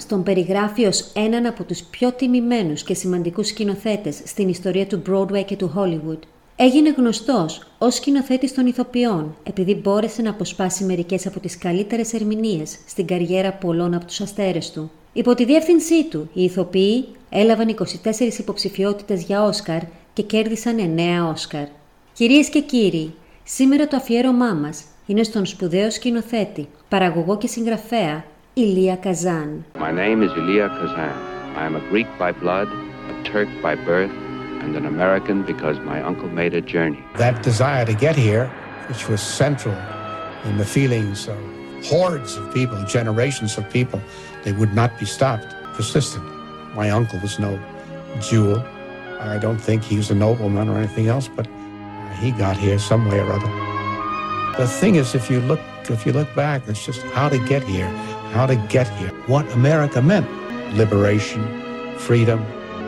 York Times τον περιγράφει ως έναν από τους πιο τιμημένους και σημαντικούς σκηνοθέτες στην ιστορία του Broadway και του Hollywood. Έγινε γνωστός ως σκηνοθέτης των ηθοποιών επειδή μπόρεσε να αποσπάσει μερικές από τις καλύτερες ερμηνείες στην καριέρα πολλών από τους αστέρες του. Υπό τη διεύθυνσή του, οι ηθοποιοί έλαβαν 24 υποψηφιότητες για Όσκαρ και κέρδισαν 9 Όσκαρ. Κυρίες και κύριοι, σήμερα το αφιέρωμά μας είναι στον σπουδαίο σκηνοθέτη, παραγωγό και συγγραφέα Ilya Kazan. My name is Elia Kazan. I am a Greek by blood, a Turk by birth, and an American because my uncle made a journey. That desire to get here, which was central in the feelings of hordes of people, generations of people, they would not be stopped, persisted. My uncle was no jewel. I don't think he was a nobleman or anything else, but he got here some way or other. The thing is, if you look, if you look back, it's just how to get here how to get here, what America meant, liberation, freedom.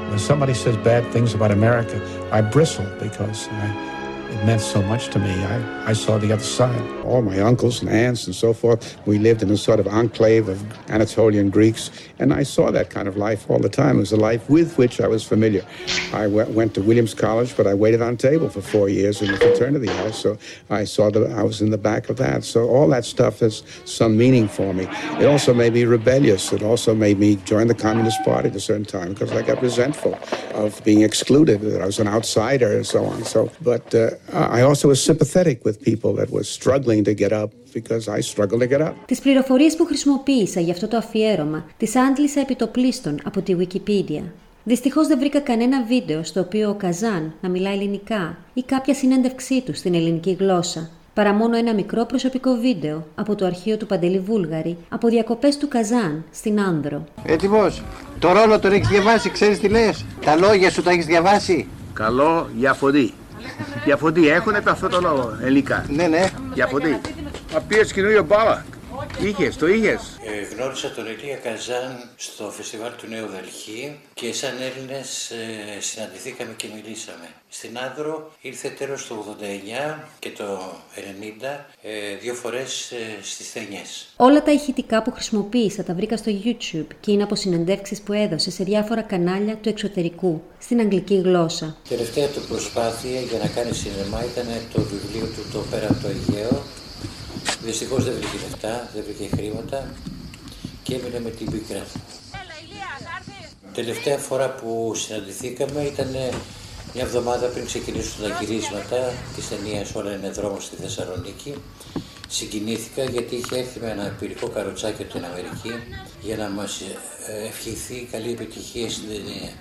When somebody says bad things about America, I bristle because I, it meant so much to me. I, I saw the other side. All my uncles and aunts and so forth, we lived in a sort of enclave of Anatolian Greeks, and I saw that kind of life all the time. It was a life with which I was familiar. I went, to Williams College, but I waited on table for four years in the fraternity house, so I saw that I was in the back of that. So all that stuff has some meaning for me. It also made me rebellious. It also made me join the Communist Party at a certain time because I got resentful of being excluded, that I was an outsider and so on. So, but uh, I also was sympathetic with people that were struggling to get up because I struggled to get up. Τις πληροφορίες που χρησιμοποίησα για αυτό το αφιέρωμα τις άντλησα επιτοπλίστων από τη Wikipedia. Δυστυχώς δεν βρήκα κανένα βίντεο στο οποίο ο Καζάν να μιλά ελληνικά ή κάποια συνέντευξή του στην ελληνική γλώσσα. παρά μόνο ένα μικρό προσωπικό βίντεο από το αρχείο του Παντελή Βούλγαρη από διακοπές του Καζάν στην Άνδρο. Έτοιμος; Το ρόλο τον έχεις διαβάσει, ξέρεις τι λες; Τα λόγια σου τα έχεις διαβάσει; Καλό για φωτί. Για φωτί έχουνε το αυτό το λόγο, ελληνικά. Ναι, ναι. Για φωτί. Μα πήρες καινούριο μπάλα. Είχες, το είχες. Ε, γνώρισα τον Ηλία Καζάν στο φεστιβάλ του Νέου Δελχή και σαν Έλληνες ε, συναντηθήκαμε και μιλήσαμε. Στην Άνδρο ήρθε τέλος το 89 και το 90 ε, δύο φορές ε, στις ταινιές. Όλα τα ηχητικά που χρησιμοποίησα τα βρήκα στο YouTube και είναι από συνεντεύξεις που έδωσε σε διάφορα κανάλια του εξωτερικού, στην αγγλική γλώσσα. Τελευταία του προσπάθεια για να κάνει σινεμά ήταν το βιβλίο του «Το πέρα από το Αιγαίο». Δυστυχώς δεν βρήκε λεφτά, δεν βρήκε χρήματα και έμεινε με την πίκρα. Τελευταία φορά που συναντηθήκαμε ήταν μια εβδομάδα πριν ξεκινήσουν τα γυρίσματα της ταινίας «Όλα είναι δρόμος» στη Θεσσαλονίκη. Συγκινήθηκα γιατί είχε έρθει με ένα πυρικό καροτσάκι από την Αμερική για να μας ε, ευχηθεί καλή επιτυχία στην ταινία.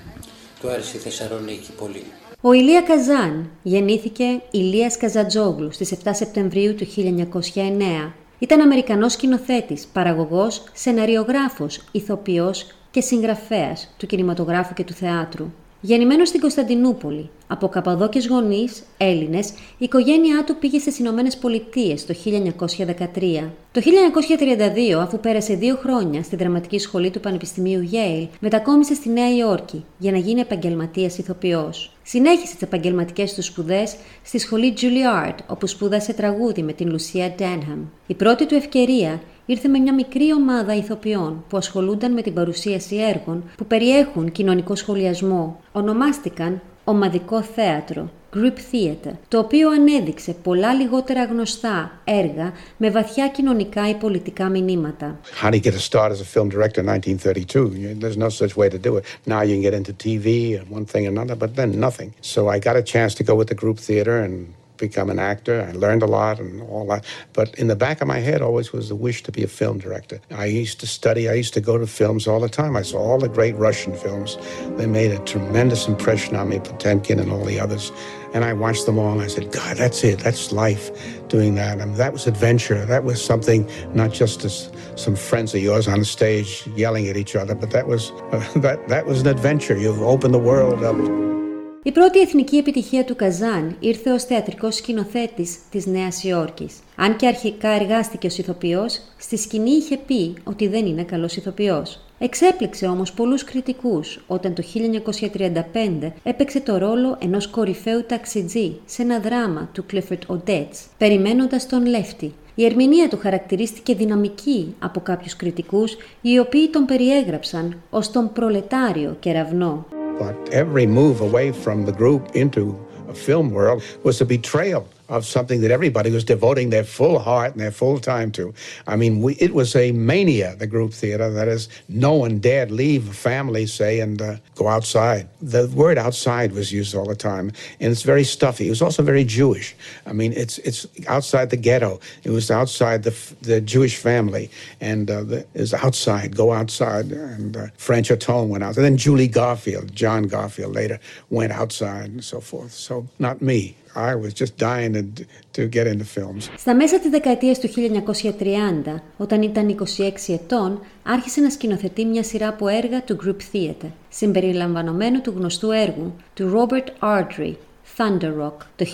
Του άρεσε η Θεσσαλονίκη πολύ. Ο Ηλία Καζάν γεννήθηκε Ηλίας Καζατζόγλου στις 7 Σεπτεμβρίου του 1909. Ήταν Αμερικανός σκηνοθέτης, παραγωγός, σεναριογράφος, ηθοποιός και συγγραφέας του κινηματογράφου και του θεάτρου. Γεννημένος στην Κωνσταντινούπολη, από καπαδόκες γονείς, Έλληνες, η οικογένειά του πήγε στις Ηνωμένες Πολιτείες το 1913. Το 1932, αφού πέρασε δύο χρόνια στη δραματική σχολή του Πανεπιστημίου Yale, μετακόμισε στη Νέα Υόρκη για να γίνει επαγγελματίας ηθοποιός. Συνέχισε τις επαγγελματικές του σπουδές στη σχολή Juilliard, όπου σπούδασε τραγούδι με την Λουσία Ντένχαμ. Η πρώτη του ευκαιρία ήρθε με μια μικρή ομάδα ηθοποιών που ασχολούνταν με την παρουσίαση έργων που περιέχουν κοινωνικό σχολιασμό. Ονομάστηκαν ομαδικό θέατρο, group theater, το οποίο ανέδειξε πολλά λιγότερα γνωστά έργα με βαθιά κοινωνικά ή πολιτικά μηνύματα. How do you get a start as a film director in 1932? There's no such way to do it. Now you can get into TV and one thing and another, but then nothing. So I got a chance to go with the group theater and become an actor. I learned a lot and all that. But in the back of my head always was the wish to be a film director. I used to study, I used to go to films all the time. I saw all the great Russian films. They made a tremendous impression on me, Potemkin and all the others. And I watched them all and I said, God, that's it. That's life doing that. I mean, that was adventure. That was something, not just as some friends of yours on the stage yelling at each other, but that was, uh, that, that was an adventure. You opened the world up. Η πρώτη εθνική επιτυχία του Καζάν ήρθε ως θεατρικός σκηνοθέτης της Νέας Υόρκης. Αν και αρχικά εργάστηκε ως ηθοποιός, στη σκηνή είχε πει ότι δεν είναι καλός ηθοποιός. Εξέπληξε όμως πολλούς κριτικούς όταν το 1935 έπαιξε το ρόλο ενός κορυφαίου ταξιτζή σε ένα δράμα του Clifford Odets, περιμένοντας τον Λεύτη. Η ερμηνεία του χαρακτηρίστηκε δυναμική από κάποιους κριτικούς, οι οποίοι τον περιέγραψαν ως τον προλετάριο κεραυνό. But every move away from the group into a film world was a betrayal of something that everybody was devoting their full heart and their full time to. I mean, we, it was a mania, the group theater. That is, no one dared leave family, say, and uh, go outside. The word outside was used all the time, and it's very stuffy. It was also very Jewish. I mean, it's it's outside the ghetto. It was outside the the Jewish family, and uh, the, it was outside. Go outside, and uh, French Atone went out. And then Julie Garfield, John Garfield, later went outside and so forth. So not me. I was just dying to, to get into films. Στα μέσα της δεκαετίας του 1930, όταν ήταν 26 ετών, άρχισε να σκηνοθετεί μια σειρά από έργα του Group Theatre, συμπεριλαμβανομένου του γνωστού έργου του Robert Ardrey, Thunder Rock. Το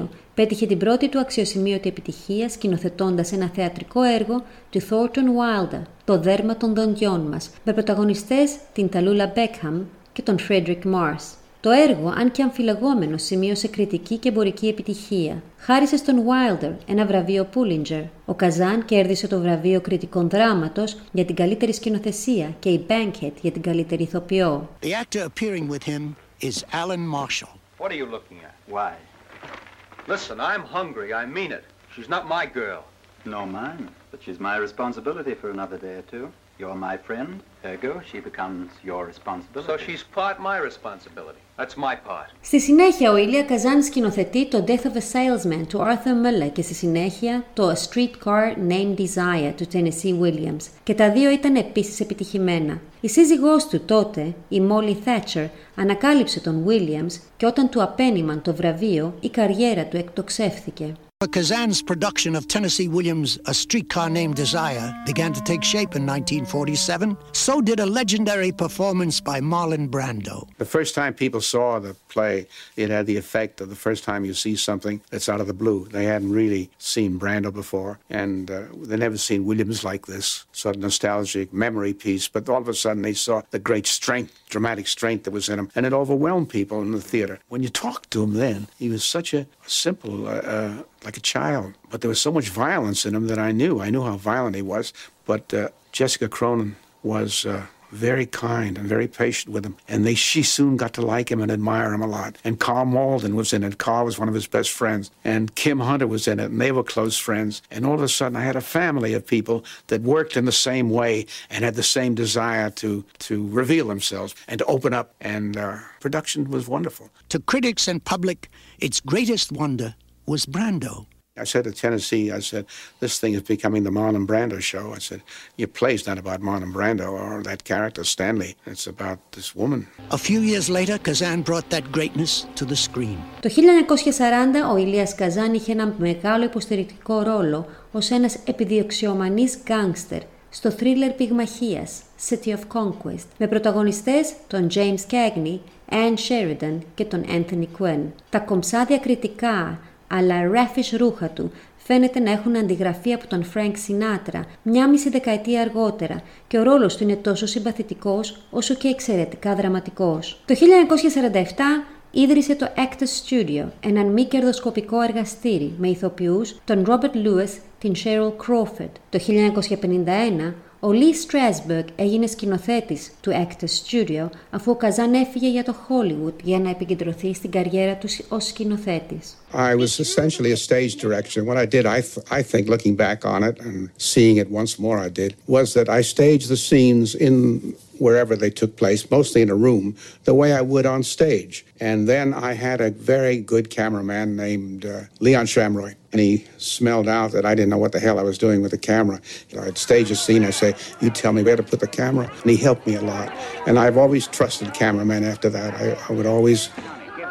1942 πέτυχε την πρώτη του αξιοσημείωτη επιτυχία σκηνοθετώντας ένα θεατρικό έργο του Thornton Wilder, «Το δέρμα των δοντιών μας», με πρωταγωνιστές την Ταλούλα Beckham και τον Frederick Mars. Το έργο, αν και αμφιλεγόμενο, σημείωσε κριτική και εμπορική επιτυχία. Χάρισε στον Wilder ένα βραβείο Pulitzer. Ο Καζάν κέρδισε το βραβείο κριτικών δράματος για την καλύτερη σκηνοθεσία και η Bankhead για την καλύτερη ηθοποιό. The actor appearing with him is Alan Marshall. What are you looking at? Why? Listen, I'm hungry. I mean it. She's not my girl. No, mine. But she's my responsibility for another day or two. You're my friend, ergo she becomes your responsibility. So she's part my responsibility. That's my part. Στη συνέχεια, ο Ηλία Καζάν σκηνοθετεί το Death of a Salesman του Arthur Miller και στη συνέχεια το A Streetcar Named Desire του Tennessee Williams. Και τα δύο ήταν επίσης επιτυχημένα. Η σύζυγός του τότε, η Molly Thatcher, ανακάλυψε τον Williams και όταν του απένιμαν το βραβείο, η καριέρα του εκτοξεύθηκε. Kazan's production of Tennessee Williams' A Streetcar Named Desire began to take shape in 1947. So did a legendary performance by Marlon Brando. The first time people saw the play, it had the effect of the first time you see something that's out of the blue. They hadn't really seen Brando before, and uh, they never seen Williams like this, sort of nostalgic memory piece. But all of a sudden, they saw the great strength, dramatic strength that was in him, and it overwhelmed people in the theater. When you talked to him then, he was such a simple, uh, uh, like a child, but there was so much violence in him that I knew. I knew how violent he was, but uh, Jessica Cronin was uh, very kind and very patient with him. And they, she soon got to like him and admire him a lot. And Carl Malden was in it. Carl was one of his best friends. And Kim Hunter was in it, and they were close friends. And all of a sudden, I had a family of people that worked in the same way and had the same desire to, to reveal themselves and to open up. And uh, production was wonderful. To critics and public, its greatest wonder was Brando. I said to Tennessee, I said, this thing is becoming the Marlon Brando show. I said, your play's not about Marlon Brando or that character, Stanley. It's about this woman. A few years later, Kazan brought that greatness to the screen. Το 1940 ο Ηλίας Καζάν είχε ένα μεγάλο υποστηρικτικό ρόλο ως ένας επιδιοξιομανής γκάνγκστερ στο θρίλερ πυγμαχίας City of Conquest με πρωταγωνιστές τον James Cagney, Anne Sheridan και τον Anthony Quinn. Τα κομψά διακριτικά αλλά raffish ρούχα του φαίνεται να έχουν αντιγραφεί από τον Φρανκ Σινάτρα μια μισή δεκαετία αργότερα και ο ρόλος του είναι τόσο συμπαθητικός όσο και εξαιρετικά δραματικός. Το 1947 ίδρυσε το Actors Studio, έναν μη κερδοσκοπικό εργαστήρι με ηθοποιούς τον Robert Lewis, την Cheryl Crawford. Το 1951 ο Lee Strasberg έγινε σκηνοθέτης του Actors Studio αφού ο Καζάν έφυγε για το Hollywood για να επικεντρωθεί στην καριέρα του ως σκηνοθέτης. I was essentially a stage director. What I did, I, th- I think, looking back on it and seeing it once more, I did, was that I staged the scenes in wherever they took place, mostly in a room, the way I would on stage. And then I had a very good cameraman named uh, Leon Shamroy. And he smelled out that I didn't know what the hell I was doing with the camera. I'd stage a scene, I'd say, You tell me where to put the camera. And he helped me a lot. And I've always trusted cameramen after that. I, I would always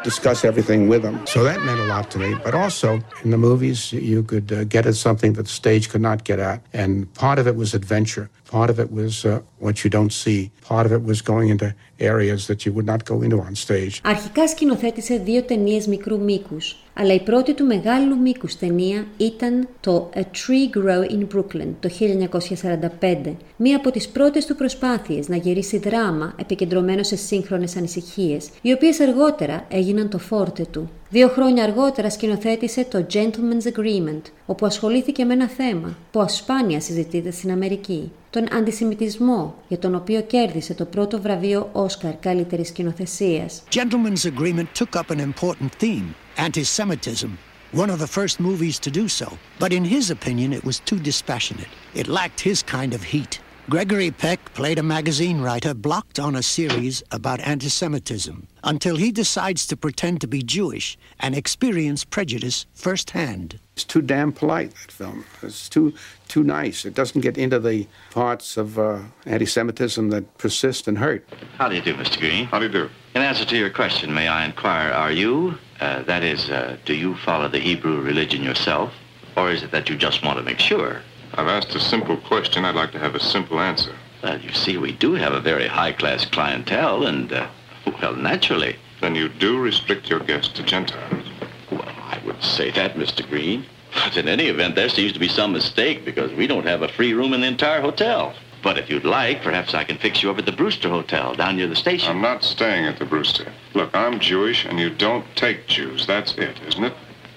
discuss everything with them. So that meant a lot to me. But also, in the movies, you could uh, get at something that the stage could not get at. And part of it was adventure. Part of it was uh, what you don't see. Part of it was going into areas that you would not go into on stage. Αρχικά σκηνοθέτησε δύο ταινίες μικρού μήκους, αλλά η πρώτη του μεγάλου μήκους ταινία ήταν το A Tree Grow in Brooklyn το 1945, μία από τις πρώτες του προσπάθειες να γυρίσει δράμα επικεντρωμένο σε σύγχρονες ανησυχίες, οι οποίες αργότερα έγιναν το φόρτε του. Δύο χρόνια αργότερα σκηνοθέτησε το Gentleman's Agreement, όπου ασχολήθηκε με ένα θέμα που ασπάνια συζητείται στην Αμερική, τον αντισημιτισμό, για τον οποίο κέρδισε το πρώτο βραβείο Όσκαρ καλύτερης σκηνοθεσίας. Gentleman's Agreement took up an important theme, anti-Semitism. One of the first movies to do so. But in his opinion, it was too dispassionate. It lacked his kind of heat. Gregory Peck played a magazine writer blocked on a series about anti-Semitism until he decides to pretend to be Jewish and experience prejudice firsthand. It's too damn polite, that film. It's too, too nice. It doesn't get into the parts of uh, anti Semitism that persist and hurt. How do you do, Mr. Green? How do you do? In answer to your question, may I inquire, are you, uh, that is, uh, do you follow the Hebrew religion yourself? Or is it that you just want to make sure? I've asked a simple question. I'd like to have a simple answer. Well, you see, we do have a very high-class clientele, and, uh, well, naturally. Then you do restrict your guests to Gentiles. Well, I wouldn't say that, Mr. Green. But in any event, there seems to be some mistake because we don't have a free room in the entire hotel. But if you'd like, perhaps I can fix you up at the Brewster Hotel down near the station. I'm not staying at the Brewster. Look, I'm Jewish, and you don't take Jews. That's it, isn't it?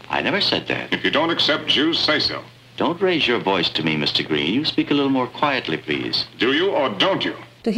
I never said that. If you don't accept Jews, say so. Don't raise your voice to me, Mr. Green. You speak a little more quietly, please. Do you or don't you? Το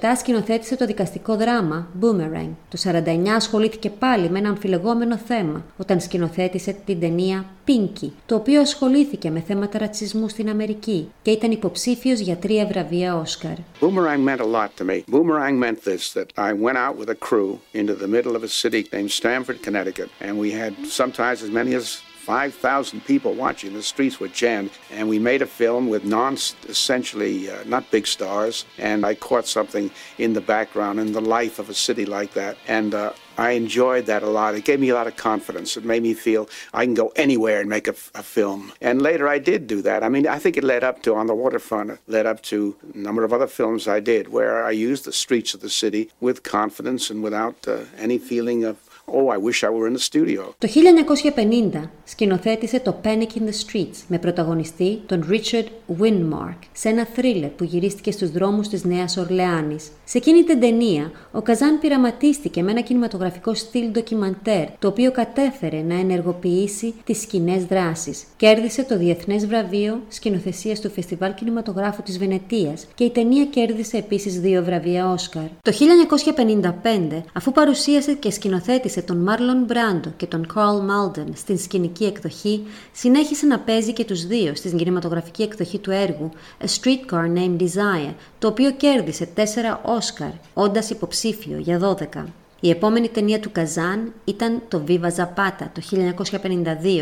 1947 σκηνοθέτησε το δικαστικό δράμα Boomerang. Το 1949 ασχολήθηκε πάλι με ένα αμφιλεγόμενο θέμα όταν σκηνοθέτησε την ταινία Pinky, το οποίο ασχολήθηκε με θέματα ρατσισμού στην Αμερική και ήταν υποψήφιος για τρία βραβεία Όσκαρ. Boomerang meant a lot to me. Boomerang meant this that I went out with a crew into the middle of a city named Stamford, Connecticut, and we had sometimes as many as 5,000 people watching. The streets were jammed, and we made a film with non essentially uh, not big stars. And I caught something in the background in the life of a city like that. And uh, I enjoyed that a lot. It gave me a lot of confidence. It made me feel I can go anywhere and make a, a film. And later I did do that. I mean, I think it led up to On the Waterfront, it led up to a number of other films I did where I used the streets of the city with confidence and without uh, any feeling of Oh, I wish I were in the studio. Το 1950 σκηνοθέτησε το Panic in the Streets με πρωταγωνιστή τον Richard Winmark σε ένα θρίλερ που γυρίστηκε στους δρόμους της Νέας Ορλεάνης. Σε εκείνη την ταινία, ο Καζάν πειραματίστηκε με ένα κινηματογραφικό στυλ ντοκιμαντέρ, το οποίο κατέφερε να ενεργοποιήσει τις σκηνές δράσεις. Κέρδισε το Διεθνές Βραβείο Σκηνοθεσίας του Φεστιβάλ Κινηματογράφου της Βενετίας και η ταινία κέρδισε επίσης δύο βραβεία Όσκαρ. Το 1955, αφού παρουσίασε και σκηνοθέτησε τον Μάρλον Μπράντο και τον Carl Malden στην σκηνική εκδοχή, συνέχισε να παίζει και τους δύο στην κινηματογραφική εκδοχή του έργου A Streetcar Named Desire, το οποίο κέρδισε τέσσερα Όσκαρ, όντας υποψήφιο για 12. Η επόμενη ταινία του Καζάν ήταν το Viva Zapata το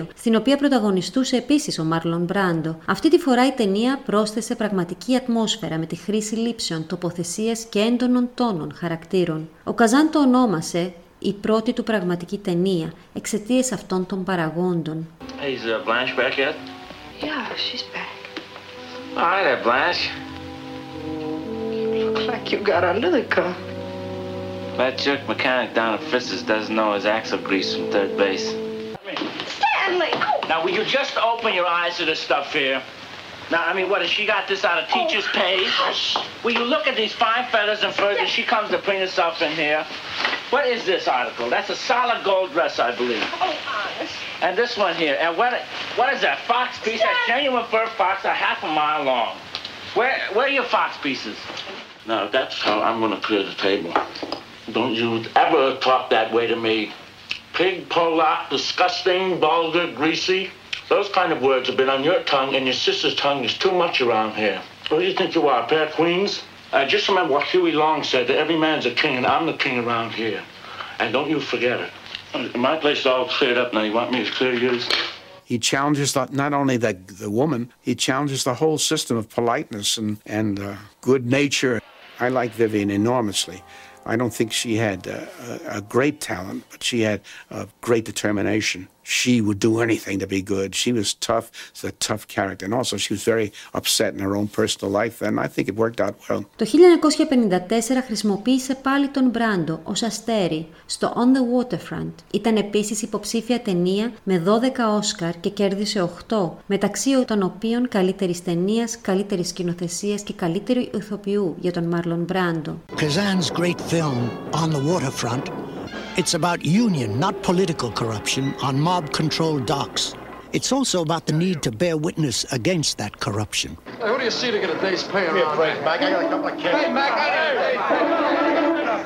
1952, στην οποία πρωταγωνιστούσε επίσης ο Μάρλον Μπράντο. Αυτή τη φορά η ταινία πρόσθεσε πραγματική ατμόσφαιρα με τη χρήση λήψεων, τοποθεσίας και έντονων τόνων χαρακτήρων. Ο Καζάν το ονόμασε η πρώτη του πραγματική ταινία εξαιτία αυτών των παραγόντων. Hey, is uh, Blanche back yet? Yeah, she's back. All right, there, Blanche. Looks like you got under the car. That jerk mechanic down at Fritz's doesn't know his axle grease from third base. Stanley! Now, will you just open your eyes to this stuff here? Now, I mean, what, has she got this out of teacher's oh. pay? Hush. Will you look at these fine feathers and furs and she comes to bring herself in here? What is this article? That's a solid gold dress, I believe. Oh, honest. And this one here. And what what is that? Fox piece? That genuine fur fox a half a mile long. Where where are your fox pieces? Now, that's how I'm going to clear the table. Don't you ever talk that way to me. Pig, Pollock, disgusting, vulgar, greasy. Those kind of words have been on your tongue, and your sister's tongue is too much around here. Who do you think you are, a pair of queens? Uh, just remember what Huey Long said, that every man's a king, and I'm the king around here. And don't you forget it. My place is all cleared up now. You want me to clear yours? He challenges not, not only the, the woman, he challenges the whole system of politeness and, and uh, good nature. I like Vivian enormously. I don't think she had uh, a, a great talent, but she had a great determination. She would do anything to be good. She was tough, it's a tough character. And also, she was very upset in her own personal life, and I think it worked out well. Το 1954 χρησιμοποίησε πάλι τον Μπράντο ως αστέρι στο On the Waterfront. Ήταν επίσης υποψήφια ταινία με 12 Όσκαρ και κέρδισε 8, μεταξύ των οποίων καλύτερης ταινίας, καλύτερης σκηνοθεσίας και καλύτερου ηθοποιού για τον Μάρλον Μπράντο. Kazan's great film, On the Waterfront, it's about union, not political corruption, on mob-controlled docks. It's also about the need to bear witness against that corruption. Hey, who do you see to get a day's pay Give me a around here? Mac. I got a couple of kids. Hey, Mac,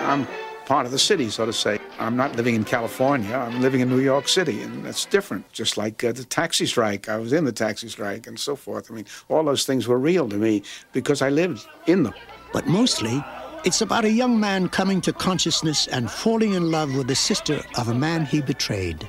I'm part of the city, so to say. I'm not living in California. I'm living in New York City, and that's different. Just like uh, the taxi strike, I was in the taxi strike, and so forth. I mean, all those things were real to me because I lived in them. But mostly, it's about a young man coming to consciousness and falling in love with the sister of a man he betrayed.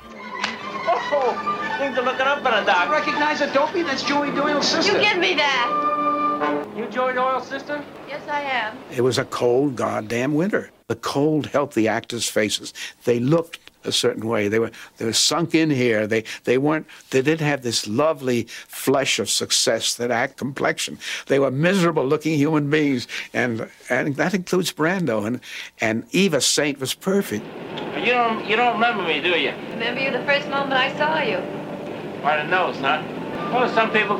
Oh, things are looking up in a doc. Recognize a dopey? That's Joey Doyle's sister. You give me that. You Joey Doyle's sister? Yes, I am. It was a cold, goddamn winter. The cold helped the actors' faces. They looked a certain way. They were they were sunk in here. They they weren't they didn't have this lovely flesh of success, that act complexion. They were miserable looking human beings. And and that includes Brando and and Eva Saint was perfect. You don't you don't remember me, do you? Remember you the first moment I saw you? By the nose, huh? Well, some people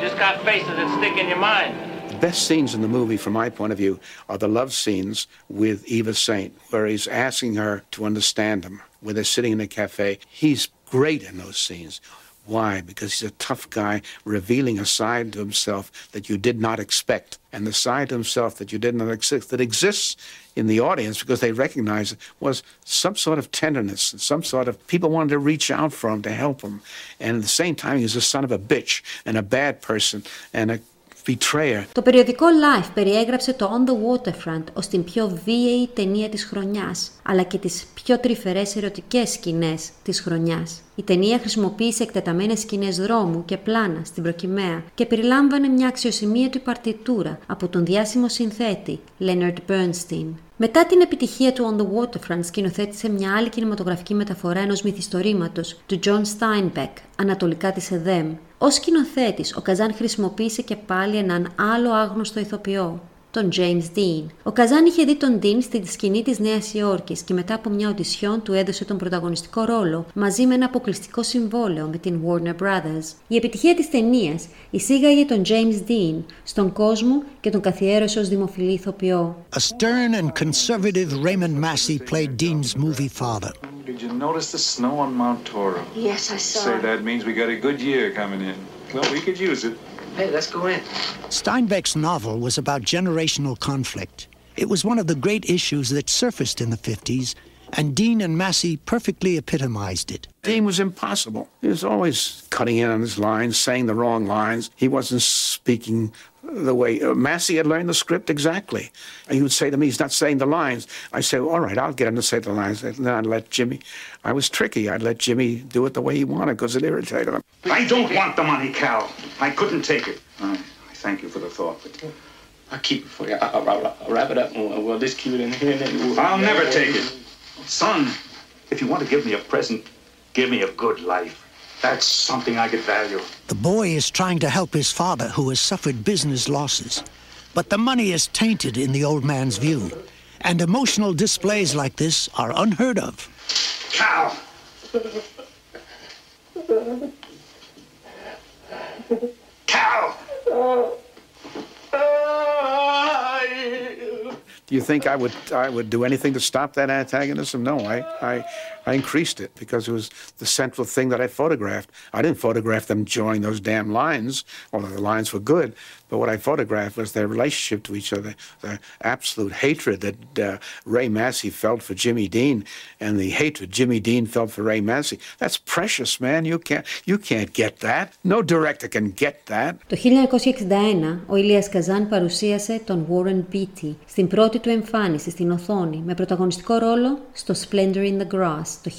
just got faces that stick in your mind. The best scenes in the movie, from my point of view, are the love scenes with Eva Saint, where he's asking her to understand him, where they're sitting in a cafe. He's great in those scenes. Why? Because he's a tough guy revealing a side to himself that you did not expect. And the side to himself that you did not expect that exists in the audience because they recognize it was some sort of tenderness some sort of people wanted to reach out for him to help him. And at the same time, he was a son of a bitch and a bad person and a betrayer. Το περιοδικό Life περιέγραψε το On the Waterfront ως την πιο βίαιη ταινία της χρονιάς, αλλά και τις πιο τρυφερές ερωτικές σκηνές της χρονιάς. Η ταινία χρησιμοποίησε εκτεταμένες σκηνές δρόμου και πλάνα στην προκυμαία και περιλάμβανε μια αξιοσημείωτη παρτιτούρα από τον διάσημο συνθέτη Leonard Bernstein. Μετά την επιτυχία του On the Waterfront σκηνοθέτησε μια άλλη κινηματογραφική μεταφορά ενός μυθιστορήματος του John Steinbeck, Ανατολικά της Εδέμ. Ως σκηνοθέτης, ο Καζάν χρησιμοποίησε και πάλι έναν άλλο άγνωστο ηθοποιό, τον James Dean. Ο Καζάν είχε δει τον Dean στη σκηνή της Νέας Υόρκης και μετά από μια οντισιόν του έδωσε τον πρωταγωνιστικό ρόλο μαζί με ένα αποκλειστικό συμβόλαιο με την Warner Brothers. Η επιτυχία της ταινίας εισήγαγε τον James Dean στον κόσμο και τον καθιέρωσε ως δημοφιλή ηθοποιό. A stern and conservative Raymond Massey played Dean's movie father. Did you notice the snow on Mount Toro? Yes, I saw. Say that means we got a good year coming in. Well, we could use it. Hey, let's go in. Steinbeck's novel was about generational conflict. It was one of the great issues that surfaced in the 50s, and Dean and Massey perfectly epitomized it. Dean was impossible. He was always cutting in on his lines, saying the wrong lines. He wasn't speaking the way uh, Massey had learned the script exactly. And He would say to me, "He's not saying the lines." I say, "All right, I'll get him to say the lines." And then I'd let Jimmy. I was tricky. I'd let Jimmy do it the way he wanted because it irritated him. I don't want the money, Cal. I couldn't take it. I, I thank you for the thought, but I'll keep it for you. I'll, I'll, I'll wrap it up and we'll, we'll just keep it in here and then we'll... I'll never take it. Son, if you want to give me a present, give me a good life. That's something I could value. The boy is trying to help his father, who has suffered business losses. But the money is tainted in the old man's view, and emotional displays like this are unheard of. Cal! Cal! Do you think I would I would do anything to stop that antagonism? No, I, I I increased it because it was the central thing that I photographed. I didn't photograph them drawing those damn lines, although the lines were good. But what I photographed was their relationship to each other, the absolute hatred that uh, Ray Massey felt for Jimmy Dean, and the hatred Jimmy Dean felt for Ray Massey. That's precious, man. You can't you can't get that. No director can get that. Το 1961, ο Ηλίας Καζάν παρουσίασε τον Warren Beatty στην πρώτη του εμφάνιση στην οθόνη με πρωταγωνιστικό ρόλο στο Splendor in the Grass το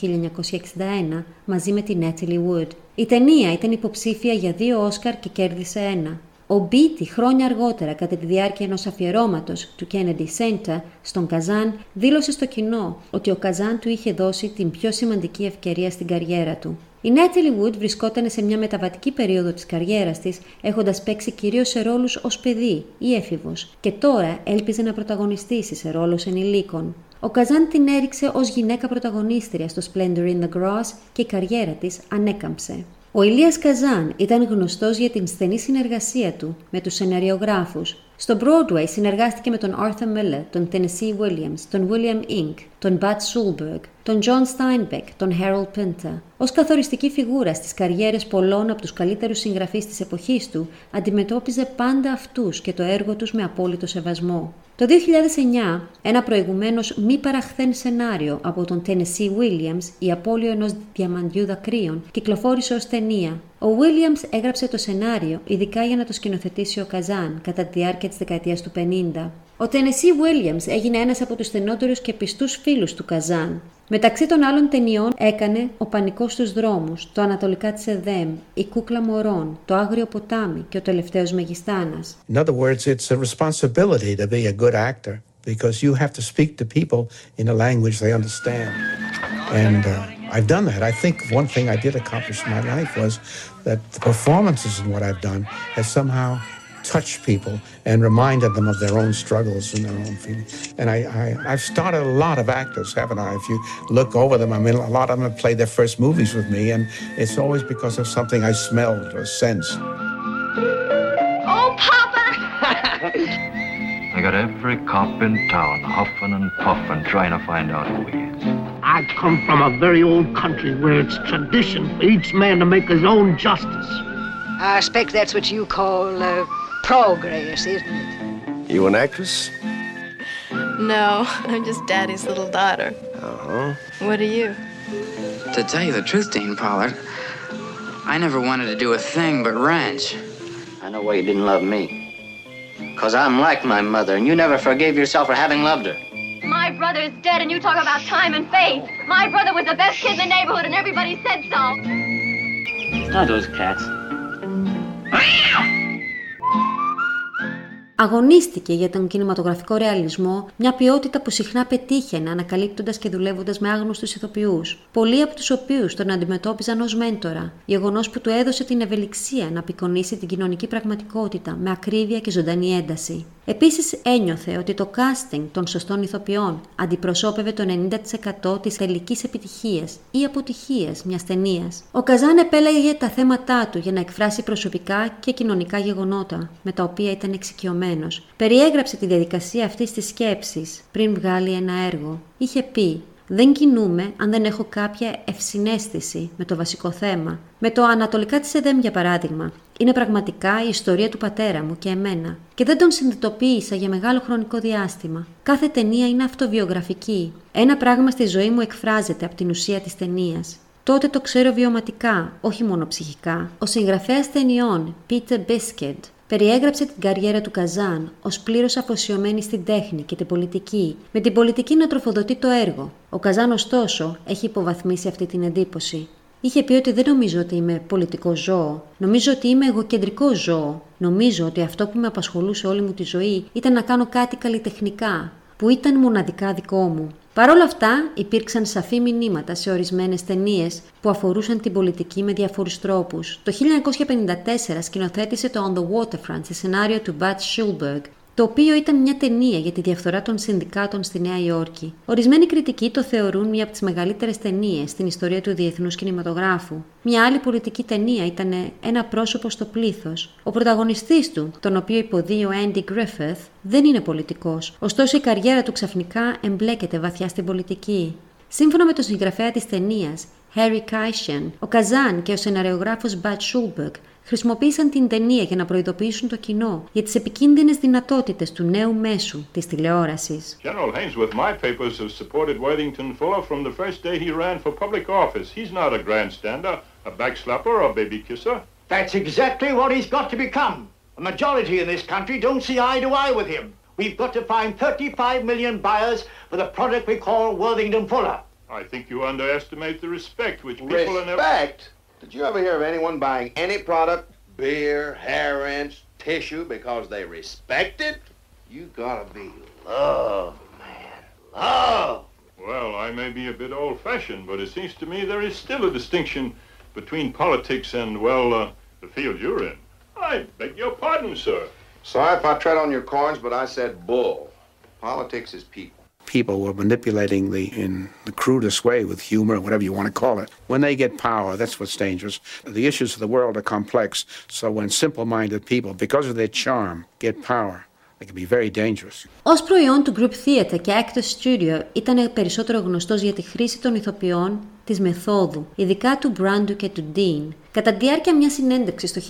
1961 μαζί με την Natalie Wood. Η ταινία ήταν υποψήφια για δύο Όσκαρ και κέρδισε ένα. Ο Μπίτι χρόνια αργότερα, κατά τη διάρκεια ενός αφιερώματος του Kennedy Center στον Καζάν, δήλωσε στο κοινό ότι ο Καζάν του είχε δώσει την πιο σημαντική ευκαιρία στην καριέρα του. Η Natalie Wood βρισκόταν σε μια μεταβατική περίοδο της καριέρας της, έχοντας παίξει κυρίως σε ρόλους ως παιδί ή έφηβος, και τώρα έλπιζε να πρωταγωνιστήσει σε ρόλους ενηλίκων. Ο Καζάν την έριξε ως γυναίκα πρωταγωνίστρια στο Splendor in the Grass και η καριέρα της ανέκαμψε. Ο Ηλίας Καζάν ήταν γνωστός για την στενή συνεργασία του με τους σεναριογράφους. Στο Broadway συνεργάστηκε με τον Arthur Miller, τον Tennessee Williams, τον William Ink, τον Bud Schulberg, τον John Steinbeck, τον Harold Pinter. Ως καθοριστική φιγούρα στις καριέρες πολλών από τους καλύτερους συγγραφείς της εποχής του, αντιμετώπιζε πάντα αυτούς και το έργο τους με απόλυτο σεβασμό. Το 2009, ένα προηγουμένως μη παραχθέν σενάριο από τον Tennessee Williams, η απώλειο ενός διαμαντιού δακρύων, κυκλοφόρησε ως ταινία. Ο Williams έγραψε το σενάριο ειδικά για να το σκηνοθετήσει ο Καζάν κατά τη διάρκεια της δεκαετίας του 50. Ο Tennessee Williams έγινε ένας από τους στενότερους και πιστούς φίλους του Καζάν. Μεταξύ των άλλων ταινιών έκανε «Ο Πανικός στους δρόμους», «Το Ανατολικά της Εδέμ», «Η Κούκλα Μωρών», «Το Άγριο Ποτάμι» και «Ο Τελευταίος Μεγιστάνας». In other words, it's a responsibility to be a good actor because you have to speak to people in a language they understand. And uh, I've done that. I think one thing I did accomplish in my life was that the performances in what I've done has somehow touched people and reminded them of their own struggles and their own feelings. And I, I, I've started a lot of actors, haven't I? If you look over them, I mean, a lot of them have played their first movies with me, and it's always because of something I smelled or sensed. Oh, Papa! I got every cop in town huffing and puffing trying to find out who he is. I come from a very old country where it's tradition for each man to make his own justice. I expect that's what you call uh, progress, isn't it? You an actress? No, I'm just Daddy's little daughter. Uh-huh. What are you? To tell you the truth, Dean Pollard, I never wanted to do a thing but ranch. I know why you didn't love me. Because I'm like my mother, and you never forgave yourself for having loved her. My brother is dead, and you talk about time and faith. My brother was the best kid in the neighborhood, and everybody said so. It's not those cats. Αγωνίστηκε για τον κινηματογραφικό ρεαλισμό, μια ποιότητα που συχνά πετύχαινε ανακαλύπτοντας και δουλεύοντας με άγνωστους ηθοποιούς, πολλοί από τους οποίους τον αντιμετώπιζαν ως μέντορα, γεγονός που του έδωσε την ευελιξία να απεικονίσει την κοινωνική πραγματικότητα με ακρίβεια και ζωντανή ένταση. Επίσης ένιωθε ότι το casting των σωστών ηθοποιών αντιπροσώπευε το 90% της τελικής επιτυχίας ή αποτυχίας μιας ταινίας. Ο Καζάν επέλεγε τα θέματά του για να εκφράσει προσωπικά και κοινωνικά γεγονότα, με τα οποία ήταν εξοικειωμένος. Περιέγραψε τη διαδικασία αυτής της σκέψης πριν βγάλει ένα έργο. Είχε πει δεν κινούμε αν δεν έχω κάποια ευσυναίσθηση με το βασικό θέμα. Με το Ανατολικά της ΕΔΕΜ, για παράδειγμα. Είναι πραγματικά η ιστορία του πατέρα μου και εμένα. Και δεν τον συνειδητοποίησα για μεγάλο χρονικό διάστημα. Κάθε ταινία είναι αυτοβιογραφική. Ένα πράγμα στη ζωή μου εκφράζεται από την ουσία της ταινίας. Τότε το ξέρω βιωματικά, όχι μόνο ψυχικά. Ο συγγραφέας ταινιών, Peter Bisked, περιέγραψε την καριέρα του Καζάν ως πλήρως αφοσιωμένη στην τέχνη και την πολιτική, με την πολιτική να τροφοδοτεί το έργο. Ο Καζάν, ωστόσο, έχει υποβαθμίσει αυτή την εντύπωση. Είχε πει ότι δεν νομίζω ότι είμαι πολιτικό ζώο. Νομίζω ότι είμαι εγωκεντρικό ζώο. Νομίζω ότι αυτό που με απασχολούσε όλη μου τη ζωή ήταν να κάνω κάτι καλλιτεχνικά, που ήταν μοναδικά δικό μου. Παρ' όλα αυτά, υπήρξαν σαφή μηνύματα σε ορισμένες ταινίες που αφορούσαν την πολιτική με διαφορούς τρόπους. Το 1954 σκηνοθέτησε το On the Waterfront σε σενάριο του Bud Schulberg, το οποίο ήταν μια ταινία για τη διαφθορά των συνδικάτων στη Νέα Υόρκη. Ορισμένοι κριτικοί το θεωρούν μια από τις μεγαλύτερες ταινίες στην ιστορία του διεθνούς κινηματογράφου. Μια άλλη πολιτική ταινία ήταν Ένα πρόσωπο στο πλήθος. Ο πρωταγωνιστής του, τον οποίο υποδεί ο Andy Griffith, δεν είναι πολιτικός, ωστόσο η καριέρα του ξαφνικά εμπλέκεται βαθιά στην πολιτική. Σύμφωνα με τον συγγραφέα της ταινίας, Harry Kaishan, ο Καζάν και ο σεναριογράφος Bud Schulberg χρησιμοποίησαν την ταινία για να προειδοποιήσουν το κοινό για τις επικίνδυνες δυνατότητες του νέου μέσου της τηλεόρασης. General Hainsworth, my papers have supported Worthington Fuller from the first day he ran for public office. He's not a grandstander, a backslapper, or a baby kisser. That's exactly what he's got to become. A majority in this country don't see eye to eye with him. We've got to find 35 million buyers for the product we call Worthington Fuller. I think you underestimate the respect which people are never... Respect? Did you ever hear of anyone buying any product, beer, hair rinse, tissue, because they respect it? You gotta be love, man. Love! Well, I may be a bit old-fashioned, but it seems to me there is still a distinction between politics and, well, uh, the field you're in. I beg your pardon, sir. Sorry if I tread on your corns, but I said bull. Politics is people People were manipulating the in the crudest way with humor, whatever you want to call it. When they get power, that's what's dangerous. The issues of the world are complex, so when simple-minded people, because of their charm, get power, they can be very dangerous. Ω προϊόν του Group Theatre και Actors Studio ήταν περισσότερο γνωστός για τη χρήση των ηθοποιών της μεθόδου, ειδικά του Μπράντου και του Dean. Κατά τη διάρκεια μια συνέντευξη το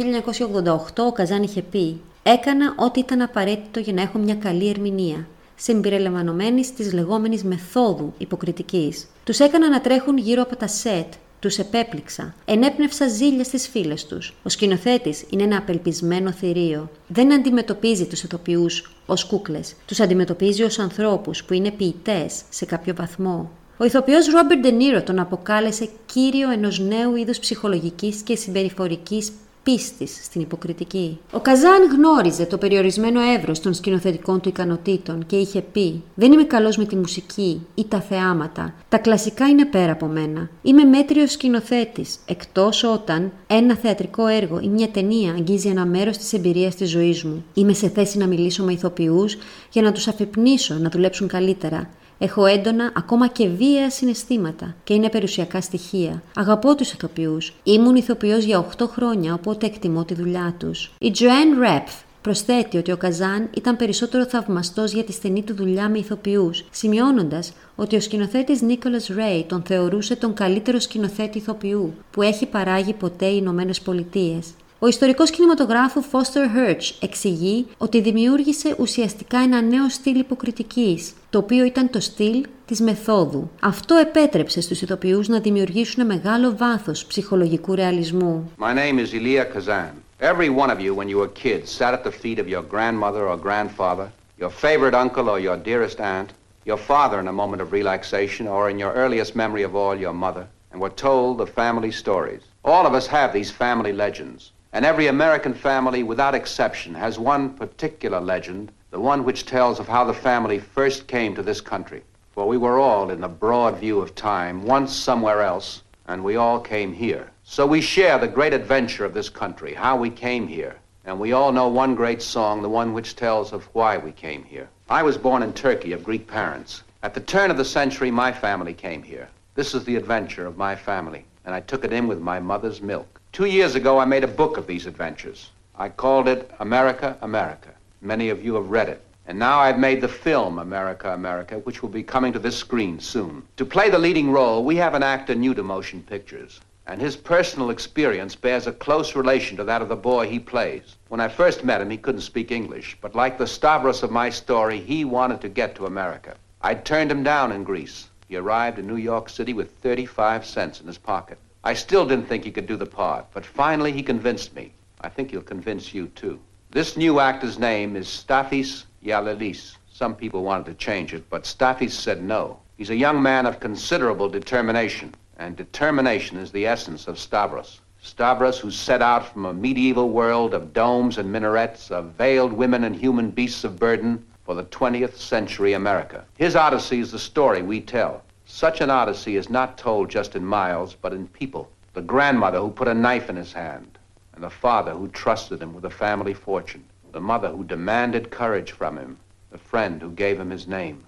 1988 ο Καζάν είχε πει «Έκανα ό,τι ήταν απαραίτητο για να έχω μια καλή ερμηνεία Συμπεριλαμβανομένης της λεγόμενης μεθόδου υποκριτικής. Τους έκανα να τρέχουν γύρω από τα σετ, τους επέπληξα. Ενέπνευσα ζήλια στις φίλες τους. Ο σκηνοθέτης είναι ένα απελπισμένο θηρίο. Δεν αντιμετωπίζει τους ηθοποιούς ως κούκλες. Τους αντιμετωπίζει ως ανθρώπους που είναι ποιητές σε κάποιο βαθμό. Ο ηθοποιός Ρόμπερ Ντενίρο τον αποκάλεσε κύριο ενός νέου είδους ψυχολογικής και συμπεριφορικής πίστης στην υποκριτική. Ο Καζάν γνώριζε το περιορισμένο εύρος των σκηνοθετικών του ικανοτήτων και είχε πει: Δεν είμαι καλός με τη μουσική ή τα θεάματα. Τα κλασικά είναι πέρα από μένα. Είμαι μέτριος σκηνοθέτης, εκτός όταν ένα θεατρικό έργο ή μια ταινία αγγίζει ένα μέρος της εμπειρίας της ζωής μου. Είμαι σε θέση να μιλήσω με ηθοποιούς για να τους αφυπνίσω να δουλέψουν καλύτερα. Έχω έντονα, ακόμα και βία συναισθήματα και είναι περιουσιακά στοιχεία. Αγαπώ τους ηθοποιούς. Ήμουν ηθοποιός για 8 χρόνια, οπότε εκτιμώ τη δουλειά τους. Η Joanne Ρέπφ προσθέτει ότι ο Καζάν ήταν περισσότερο θαυμαστός για τη στενή του δουλειά με ηθοποιούς, σημειώνοντας ότι ο σκηνοθέτης Νίκολα Ρέι τον θεωρούσε τον καλύτερο σκηνοθέτη ηθοποιού που έχει παράγει ποτέ οι Ηνωμένες Πολιτείες. Ο ιστορικός κινηματογράφου Foster Hirsch εξηγεί ότι δημιούργησε ουσιαστικά ένα νέο στυλ υποκριτικής, το οποίο ήταν το στυλ της μεθόδου. Αυτό επέτρεψε στους ηθοποιούς να δημιουργήσουν μεγάλο βάθος ψυχολογικού ρεαλισμού. My name is Elia Kazan. Every one of you, when you were kids, sat at the feet of your grandmother or grandfather, your favorite uncle or your dearest aunt, your father in a moment of relaxation, or in your earliest memory of all, your mother, and were told the family stories. All of us have these family legends, and every American family, without exception, has one particular legend, the one which tells of how the family first came to this country. For we were all, in the broad view of time, once somewhere else, and we all came here. So we share the great adventure of this country, how we came here. And we all know one great song, the one which tells of why we came here. I was born in Turkey of Greek parents. At the turn of the century, my family came here. This is the adventure of my family, and I took it in with my mother's milk. Two years ago, I made a book of these adventures. I called it America, America. Many of you have read it. And now I've made the film America, America, which will be coming to this screen soon. To play the leading role, we have an actor new to motion pictures and his personal experience bears a close relation to that of the boy he plays. When I first met him, he couldn't speak English, but like the Stavros of my story, he wanted to get to America. I turned him down in Greece. He arrived in New York City with 35 cents in his pocket. I still didn't think he could do the part, but finally he convinced me. I think he'll convince you, too. This new actor's name is Stathis Yalilis. Some people wanted to change it, but Stathis said no. He's a young man of considerable determination. And determination is the essence of Stavros. Stavros, who set out from a medieval world of domes and minarets, of veiled women and human beasts of burden, for the 20th century America. His odyssey is the story we tell. Such an odyssey is not told just in miles, but in people. The grandmother who put a knife in his hand, and the father who trusted him with a family fortune. The mother who demanded courage from him, the friend who gave him his name.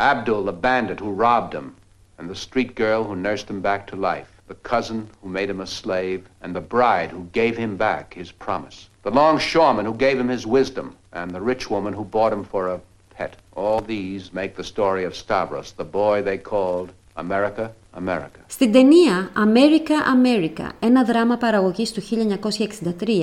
Abdul, the bandit who robbed him, and the street girl who nursed him back to life, the cousin who made him a slave, and the bride who gave him back his promise, the longshoreman who gave him his wisdom, and the rich woman who bought him for a Στην ταινία America, America, ένα δράμα παραγωγής του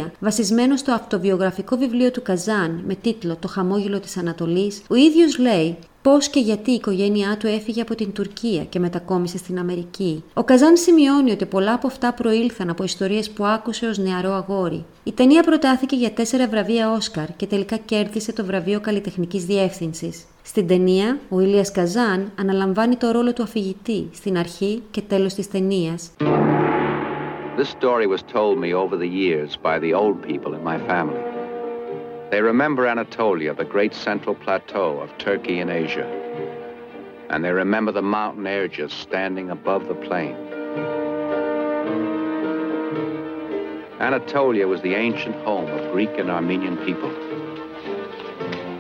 1963, βασισμένο στο αυτοβιογραφικό βιβλίο του Καζάν με τίτλο «Το χαμόγελο της Ανατολής», ο ίδιος λέει πώς και γιατί η οικογένειά του έφυγε από την Τουρκία και μετακόμισε στην Αμερική. Ο Καζάν σημειώνει ότι πολλά από αυτά προήλθαν από ιστορίες που άκουσε ως νεαρό αγόρι. Η ταινία προτάθηκε για τέσσερα βραβεία Όσκαρ και τελικά κέρδισε το βραβείο καλλιτεχνικής διεύθυνσης. Στην ταινία, ο Ηλίας Καζάν αναλαμβάνει το ρόλο του αφηγητή στην αρχή και τέλος της ταινίας. This story was told me over the years by the old people in my family. They remember Anatolia, the great central plateau of Turkey and Asia. And they remember the mountain just standing above the plain. Anatolia was the ancient home of Greek and Armenian people.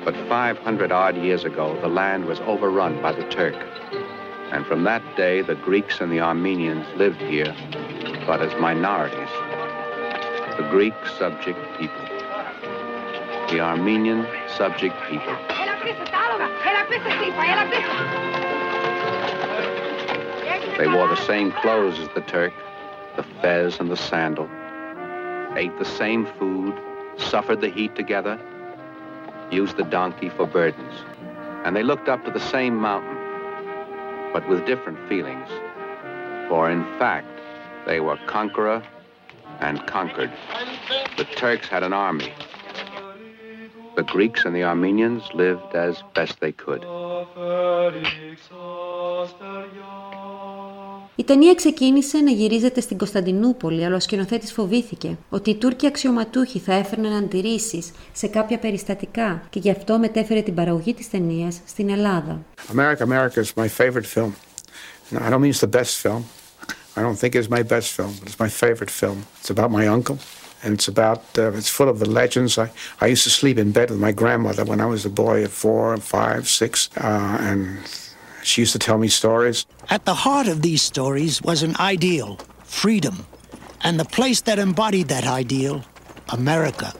But 500 odd years ago, the land was overrun by the Turk. And from that day, the Greeks and the Armenians lived here, but as minorities, the Greek subject people the Armenian subject people. They wore the same clothes as the Turk, the fez and the sandal, ate the same food, suffered the heat together, used the donkey for burdens. And they looked up to the same mountain, but with different feelings. For in fact, they were conqueror and conquered. The Turks had an army, the Greeks and the Armenians lived as best they could. Η ταινία ξεκίνησε να γυρίζεται στην Κωνσταντινούπολη, αλλά ο σκηνοθέτης φοβήθηκε ότι οι Τούρκοι αξιωματούχοι θα έφερναν αντιρρήσεις σε κάποια περιστατικά και γι' αυτό μετέφερε την παραγωγή της ταινίας στην Ελλάδα. America, America is my favorite film. I don't mean it's the best film. I don't think it's my best film, but it's my favorite film. It's about my uncle. And it's about uh, it's full of the legends. I, I used to sleep in bed with my grandmother when I was a boy of four, five, six, uh, and she used to tell me stories. At the heart of these stories was an ideal, freedom, and the place that embodied that ideal, America.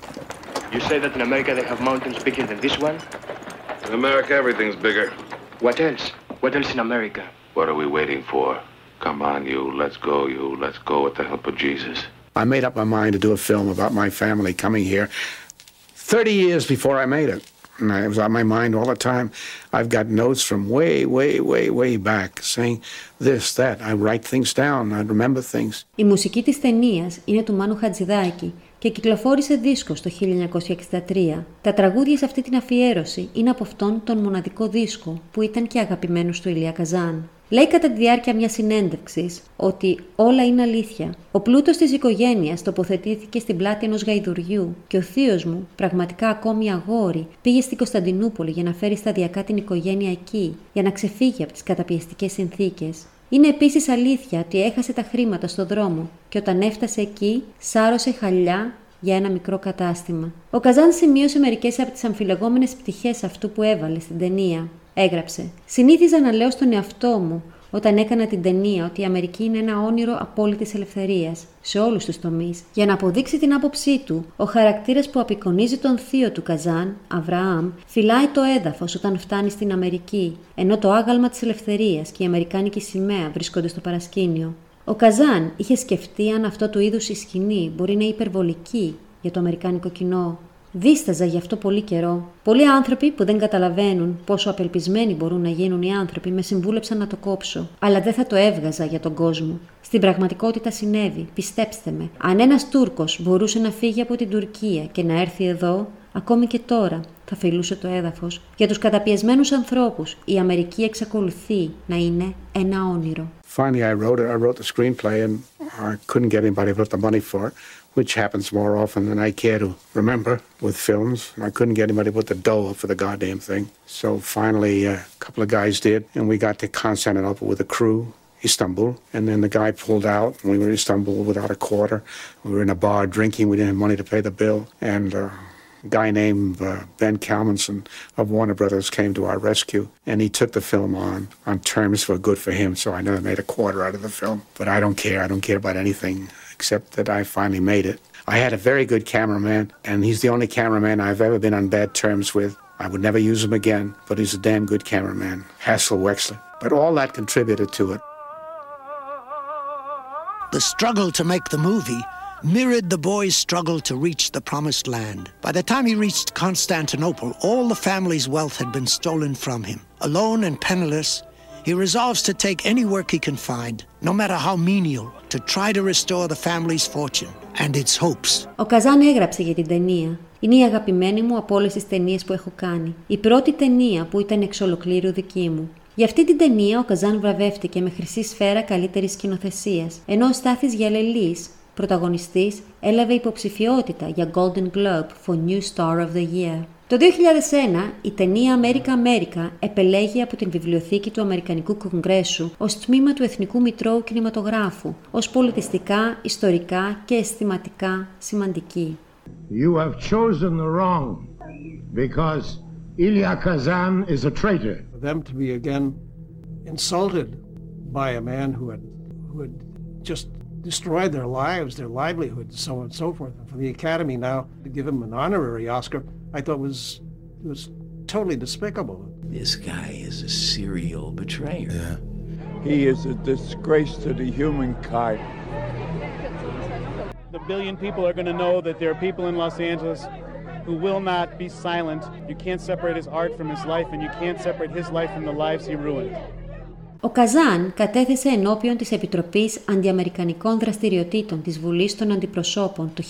You say that in America they have mountains bigger than this one? In America, everything's bigger. What else? What else in America? What are we waiting for? Come on, you. Let's go, you. Let's go with the help of Jesus. I made up my mind to do a film about my family coming here 30 years before I made it. And it was on my mind all the time. I've got notes from way, way, way, way back saying this, that. I write things down. I remember things. Η μουσική της ταινίας είναι του Μάνου Χατζηδάκη και κυκλοφόρησε δίσκος το 1963. Τα τραγούδια σε αυτή την αφιέρωση είναι από αυτόν τον μοναδικό δίσκο που ήταν και αγαπημένος του Ηλία Καζάν. Λέει κατά τη διάρκεια μιας συνέντευξης ότι όλα είναι αλήθεια. Ο πλούτος της οικογένειας τοποθετήθηκε στην πλάτη ενός γαϊδουριού και ο θείος μου, πραγματικά ακόμη αγόρι, πήγε στην Κωνσταντινούπολη για να φέρει σταδιακά την οικογένεια εκεί, για να ξεφύγει από τις καταπιεστικές συνθήκες. Είναι επίσης αλήθεια ότι έχασε τα χρήματα στο δρόμο και όταν έφτασε εκεί, σάρωσε χαλιά για ένα μικρό κατάστημα. Ο Καζάν σημείωσε μερικές από τις αμφιλεγόμενες πτυχές αυτού που έβαλε στην ταινία. Έγραψε: Συνήθιζα να λέω στον εαυτό μου όταν έκανα την ταινία ότι η Αμερική είναι ένα όνειρο απόλυτης ελευθερίας σε όλους τους τομείς. Για να αποδείξει την άποψή του, ο χαρακτήρας που απεικονίζει τον θείο του Καζάν, Αβραάμ, φυλάει το έδαφος όταν φτάνει στην Αμερική, ενώ το άγαλμα της ελευθερίας και η Αμερικάνικη σημαία βρίσκονται στο παρασκήνιο. Ο Καζάν είχε σκεφτεί αν αυτό του είδου η σκηνή μπορεί να είναι υπερβολική για το Αμερικάνικο κοινό Δίσταζα γι' αυτό πολύ καιρό. Πολλοί άνθρωποι που δεν καταλαβαίνουν πόσο απελπισμένοι μπορούν να γίνουν οι άνθρωποι με συμβούλεψαν να το κόψω. Αλλά δεν θα το έβγαζα για τον κόσμο. Στην πραγματικότητα συνέβη, πιστέψτε με. Αν ένας Τούρκος μπορούσε να φύγει από την Τουρκία και να έρθει εδώ, ακόμη και τώρα θα φιλούσε το έδαφος. Για τους καταπιεσμένους ανθρώπους, η Αμερική εξακολουθεί να είναι ένα όνειρο. Finally, I wrote it. I wrote the screenplay, and I couldn't get anybody to put the money for it. Which happens more often than I care to remember with films. I couldn't get anybody put the dough for the goddamn thing. So finally, a couple of guys did, and we got to Constantinople with a crew. Istanbul, and then the guy pulled out. And we were in Istanbul without a quarter. We were in a bar drinking. We didn't have money to pay the bill, and uh, a guy named uh, Ben Kalmanson of Warner Brothers came to our rescue, and he took the film on on terms that were good for him. So I never made a quarter out of the film, but I don't care. I don't care about anything except that I finally made it. I had a very good cameraman, and he's the only cameraman I've ever been on bad terms with. I would never use him again, but he's a damn good cameraman, Hassel Wexler. But all that contributed to it. The struggle to make the movie mirrored the boy's struggle to reach the promised land. By the time he reached Constantinople, all the family's wealth had been stolen from him. Alone and penniless, he resolves to take any work he can find, no matter how menial, to try to restore the family's fortune and its hopes. Ο Καζάν έγραψε για την ταινία. Είναι η αγαπημένη μου από όλες τις ταινίες που έχω κάνει. Η πρώτη ταινία που ήταν εξ ολοκλήρου δική μου. Για αυτή την ταινία ο Καζάν βραβεύτηκε με χρυσή σφαίρα καλύτερης σκηνοθεσίας, ενώ ο Στάθης Γιαλελής, πρωταγωνιστής, έλαβε υποψηφιότητα για Golden Globe for New Star of the Year. Το 2001 η ταινία America America επελέγει από την βιβλιοθήκη του Αμερικανικού Κογκρέσου ως τμήμα του Εθνικού Μητρώου Κινηματογράφου, ως πολιτιστικά, ιστορικά και αισθηματικά σημαντική. You have chosen the wrong because Ilya Kazan is a traitor. For them to be again insulted by a man who had, who had just destroyed their lives, their livelihood, so on and so forth. And for the Academy now to give him an honorary Oscar I thought was was totally despicable. This guy is a serial betrayer. Yeah. He is a disgrace to the humankind. The billion people are going to know that there are people in Los Angeles who will not be silent. You can't separate his art from his life, and you can't separate his life from the lives he ruined. Ο Καζάν κατέθεσε ενώπιον της Επιτροπής Αντιαμερικανικών Δραστηριοτήτων της Βουλής των Αντιπροσώπων το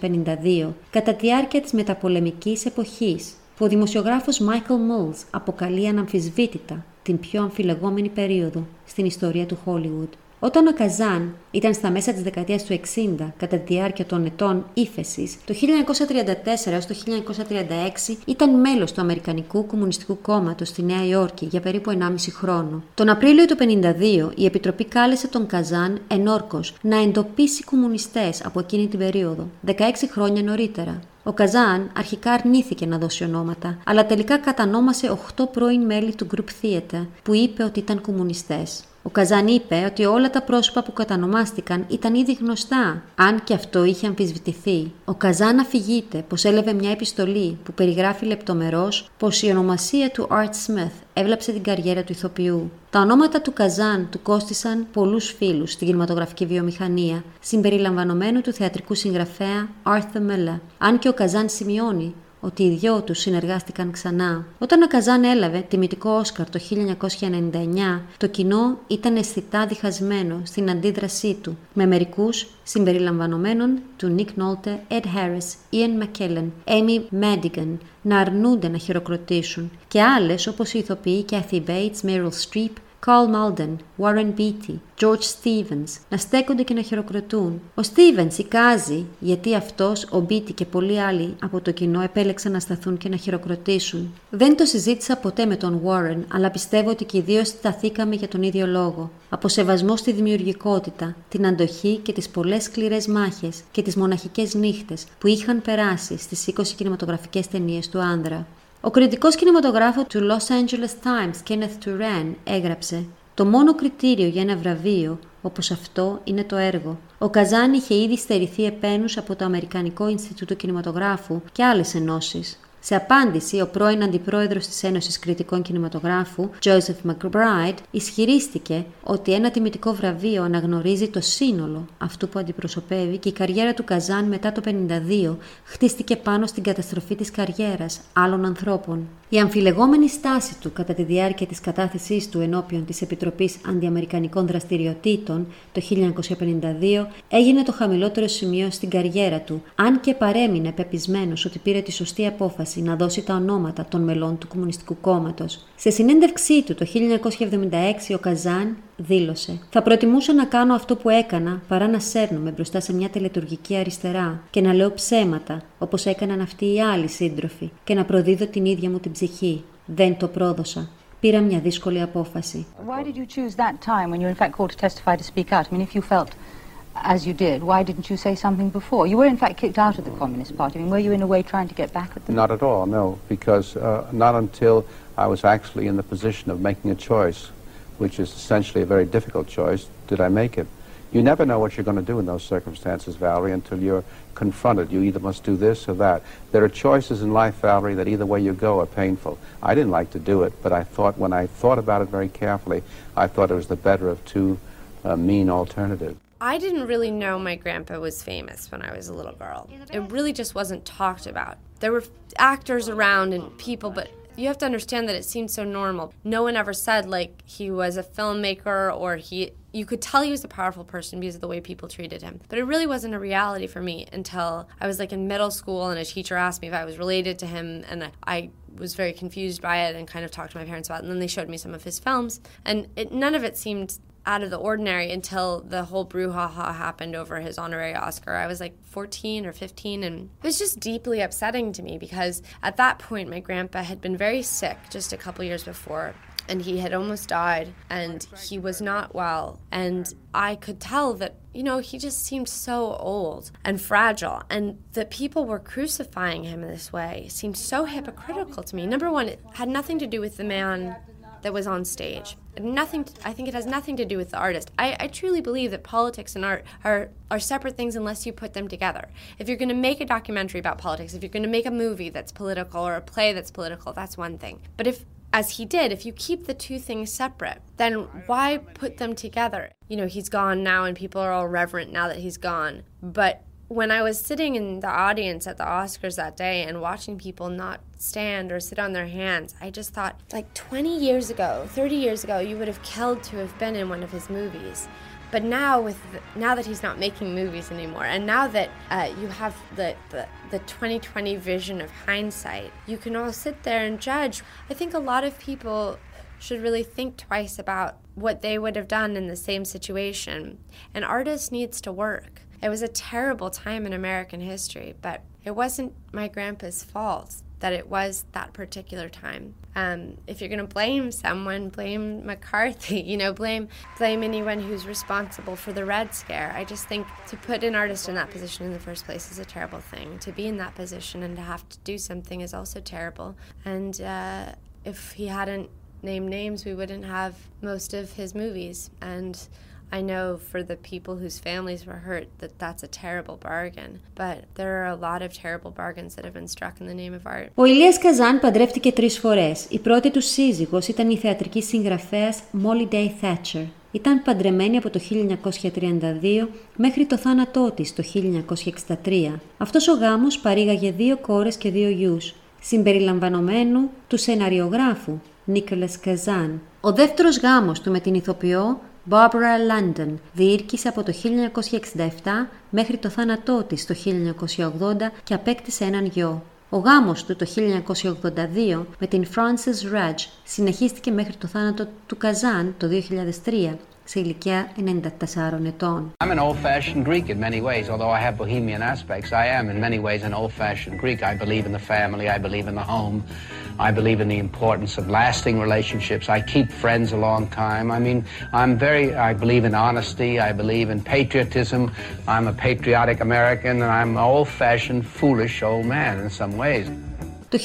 1952 κατά τη διάρκεια της μεταπολεμικής εποχής που ο δημοσιογράφος Michael Mills αποκαλεί αναμφισβήτητα την πιο αμφιλεγόμενη περίοδο στην ιστορία του Hollywood. Όταν ο Καζάν ήταν στα μέσα της δεκαετίας του 60, κατά τη διάρκεια των ετών ύφεσης, το 1934 έως το 1936 ήταν μέλος του Αμερικανικού Κομμουνιστικού Κόμματος στη Νέα Υόρκη για περίπου 1,5 χρόνο. Τον Απρίλιο του 1952 η Επιτροπή κάλεσε τον Καζάν ενόρκως να εντοπίσει κομμουνιστές από εκείνη την περίοδο, 16 χρόνια νωρίτερα. Ο Καζάν αρχικά αρνήθηκε να δώσει ονόματα, αλλά τελικά κατανόμασε 8 πρώην μέλη του Group Theater που είπε ότι ήταν κομμουνιστές. Ο Καζάν είπε ότι όλα τα πρόσωπα που κατανομάστηκαν ήταν ήδη γνωστά, αν και αυτό είχε αμφισβητηθεί. Ο Καζάν αφηγείται πως έλαβε μια επιστολή που περιγράφει λεπτομερώς πως η ονομασία του Art Smith έβλαψε την καριέρα του ηθοποιού. Τα ονόματα του Καζάν του κόστησαν πολλούς φίλους στην κινηματογραφική βιομηχανία, συμπεριλαμβανομένου του θεατρικού συγγραφέα Arthur Miller. Αν και ο Καζάν σημειώνει ότι οι δυο τους συνεργάστηκαν ξανά. Όταν ο Καζάν έλαβε τιμητικό Όσκαρ το 1999, το κοινό ήταν αισθητά διχασμένο στην αντίδρασή του, με μερικούς συμπεριλαμβανομένων του Nick Nolte, Ed Harris, Ian McKellen, Amy Madigan να αρνούνται να χειροκροτήσουν και άλλες όπως οι ηθοποιοί Kathy Bates, Meryl Streep, Carl Malden, Warren Beatty, George Stevens να στέκονται και να χειροκροτούν. Ο Stevens εικάζει γιατί αυτός, ο Beatty και πολλοί άλλοι από το κοινό επέλεξαν να σταθούν και να χειροκροτήσουν. Δεν το συζήτησα ποτέ με τον Warren, αλλά πιστεύω ότι και οι δύο σταθήκαμε για τον ίδιο λόγο. Από σεβασμό στη δημιουργικότητα, την αντοχή και τις πολλές σκληρές μάχες και τις μοναχικές νύχτες που είχαν περάσει στις 20 κινηματογραφικές ταινίες του άνδρα. Ο κριτικός κινηματογράφος του Los Angeles Times, Kenneth Turan, έγραψε «Το μόνο κριτήριο για ένα βραβείο, όπως αυτό, είναι το έργο. Ο Καζάν είχε ήδη στερηθεί επένους από το Αμερικανικό Ινστιτούτο Κινηματογράφου και άλλες ενώσεις. Σε απάντηση, ο πρώην αντιπρόεδρος της Ένωσης Κριτικών Κινηματογράφου, Joseph McBride, ισχυρίστηκε ότι ένα τιμητικό βραβείο αναγνωρίζει το σύνολο αυτού που αντιπροσωπεύει και η καριέρα του Καζάν μετά το 1952 χτίστηκε πάνω στην καταστροφή της καριέρας άλλων ανθρώπων. Η αμφιλεγόμενη στάση του κατά τη διάρκεια της κατάθεσής του ενώπιον της Επιτροπής Αντιαμερικανικών Δραστηριοτήτων το 1952 έγινε το χαμηλότερο σημείο στην καριέρα του, αν και παρέμεινε πεπισμένος ότι πήρε τη σωστή απόφαση να δώσει τα ονόματα των μελών του Κομμουνιστικού Κόμματος. Σε συνέντευξή του το 1976 ο Καζάν δήλωσε «Θα προτιμούσα να κάνω αυτό που έκανα παρά να σέρνομαι μπροστά σε μια τελετουργική αριστερά και να λέω ψέματα όπως έκαναν αυτοί οι άλλοι σύντροφοι και να προδίδω την ίδια μου την ψυχή. Δεν το πρόδωσα. Πήρα μια δύσκολη απόφαση. Why did you choose that time when you in fact called to testify to speak out? I mean, if you felt as you did, why didn't you say something before? You were in fact kicked out of the Communist Party. I mean, were you in a way trying to get back at them? Not at all, no, because uh, not until I was actually in the position of making a choice, which is essentially a very difficult choice, did I make it. You never know what you're going to do in those circumstances, Valerie, until you're confronted. You either must do this or that. There are choices in life, Valerie, that either way you go are painful. I didn't like to do it, but I thought when I thought about it very carefully, I thought it was the better of two uh, mean alternatives. I didn't really know my grandpa was famous when I was a little girl. It really just wasn't talked about. There were actors around and people, but you have to understand that it seemed so normal. No one ever said like he was a filmmaker or he you could tell he was a powerful person because of the way people treated him. But it really wasn't a reality for me until I was like in middle school and a teacher asked me if I was related to him and I was very confused by it and kind of talked to my parents about it. And then they showed me some of his films and it, none of it seemed out of the ordinary until the whole brouhaha happened over his honorary Oscar. I was like 14 or 15, and it was just deeply upsetting to me because at that point, my grandpa had been very sick just a couple years before. And he had almost died, and he was not well. And I could tell that, you know, he just seemed so old and fragile. And that people were crucifying him in this way seemed so hypocritical to me. Number one, it had nothing to do with the man that was on stage. Nothing. I think it has nothing to do with the artist. I, I truly believe that politics and art are are separate things unless you put them together. If you're going to make a documentary about politics, if you're going to make a movie that's political or a play that's political, that's one thing. But if as he did, if you keep the two things separate, then why put them together? You know, he's gone now and people are all reverent now that he's gone. But when I was sitting in the audience at the Oscars that day and watching people not stand or sit on their hands, I just thought, like 20 years ago, 30 years ago, you would have killed to have been in one of his movies. But now, with the, now that he's not making movies anymore, and now that uh, you have the, the the 2020 vision of hindsight, you can all sit there and judge. I think a lot of people should really think twice about what they would have done in the same situation. An artist needs to work. It was a terrible time in American history, but it wasn't my grandpa's fault that it was that particular time. Um, if you're going to blame someone, blame McCarthy. You know, blame blame anyone who's responsible for the Red Scare. I just think to put an artist in that position in the first place is a terrible thing. To be in that position and to have to do something is also terrible. And uh, if he hadn't named names, we wouldn't have most of his movies. And I know for the people whose families were hurt that that's a terrible bargain, but there are a lot of terrible bargains that have been struck in the name of art. Ο Ηλίας Καζάν παντρεύτηκε τρεις φορές. Η πρώτη του σύζυγος ήταν η θεατρική συγγραφέας Molly Day Thatcher. Ήταν παντρεμένη από το 1932 μέχρι το θάνατό της το 1963. Αυτός ο γάμος παρήγαγε δύο κόρες και δύο γιους, συμπεριλαμβανομένου του σεναριογράφου Νίκολας Καζάν. Ο δεύτερος γάμος του με την ηθοποιό Barbara London διήρκησε από το 1967 μέχρι το θάνατό της το 1980 και απέκτησε έναν γιο. Ο γάμος του το 1982 με την Frances Rudge συνεχίστηκε μέχρι το θάνατο του Καζάν το 2003 σε ηλικία 94 ετών. I'm an old-fashioned Greek in many ways, although I have bohemian aspects. I am in many ways an old-fashioned Greek. I believe in the family, I believe in the home, I believe in the importance of lasting relationships. I keep friends a long time. I mean, I'm very, I believe in honesty, I believe in patriotism. I'm a patriotic American, and I'm an old-fashioned, foolish old man in some ways. Το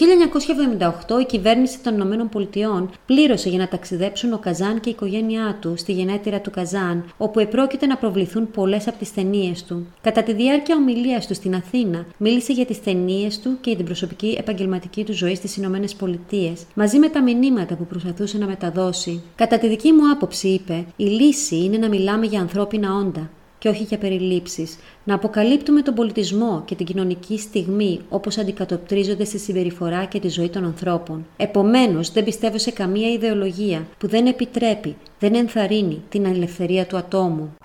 1978 η κυβέρνηση των Ηνωμένων Πολιτειών πλήρωσε για να ταξιδέψουν ο Καζάν και η οικογένειά του στη γενέτειρα του Καζάν, όπου επρόκειται να προβληθούν πολλές από τις ταινίες του. Κατά τη διάρκεια ομιλίας του στην Αθήνα, μίλησε για τις ταινίες του και για την προσωπική επαγγελματική του ζωή στις Ηνωμένες Πολιτείες, μαζί με τα μηνύματα που προσπαθούσε να μεταδώσει. Κατά τη δική μου άποψη, είπε, η λύση είναι να μιλάμε για ανθρώπινα όντα και όχι για περιλήψεις, να αποκαλύπτουμε τον πολιτισμό και την κοινωνική στιγμή όπως αντικατοπτρίζονται στη συμπεριφορά και τη ζωή των ανθρώπων. Επομένως, δεν πιστεύω σε καμία ιδεολογία που δεν επιτρέπει, δεν ενθαρρύνει την ελευθερία του ατόμου.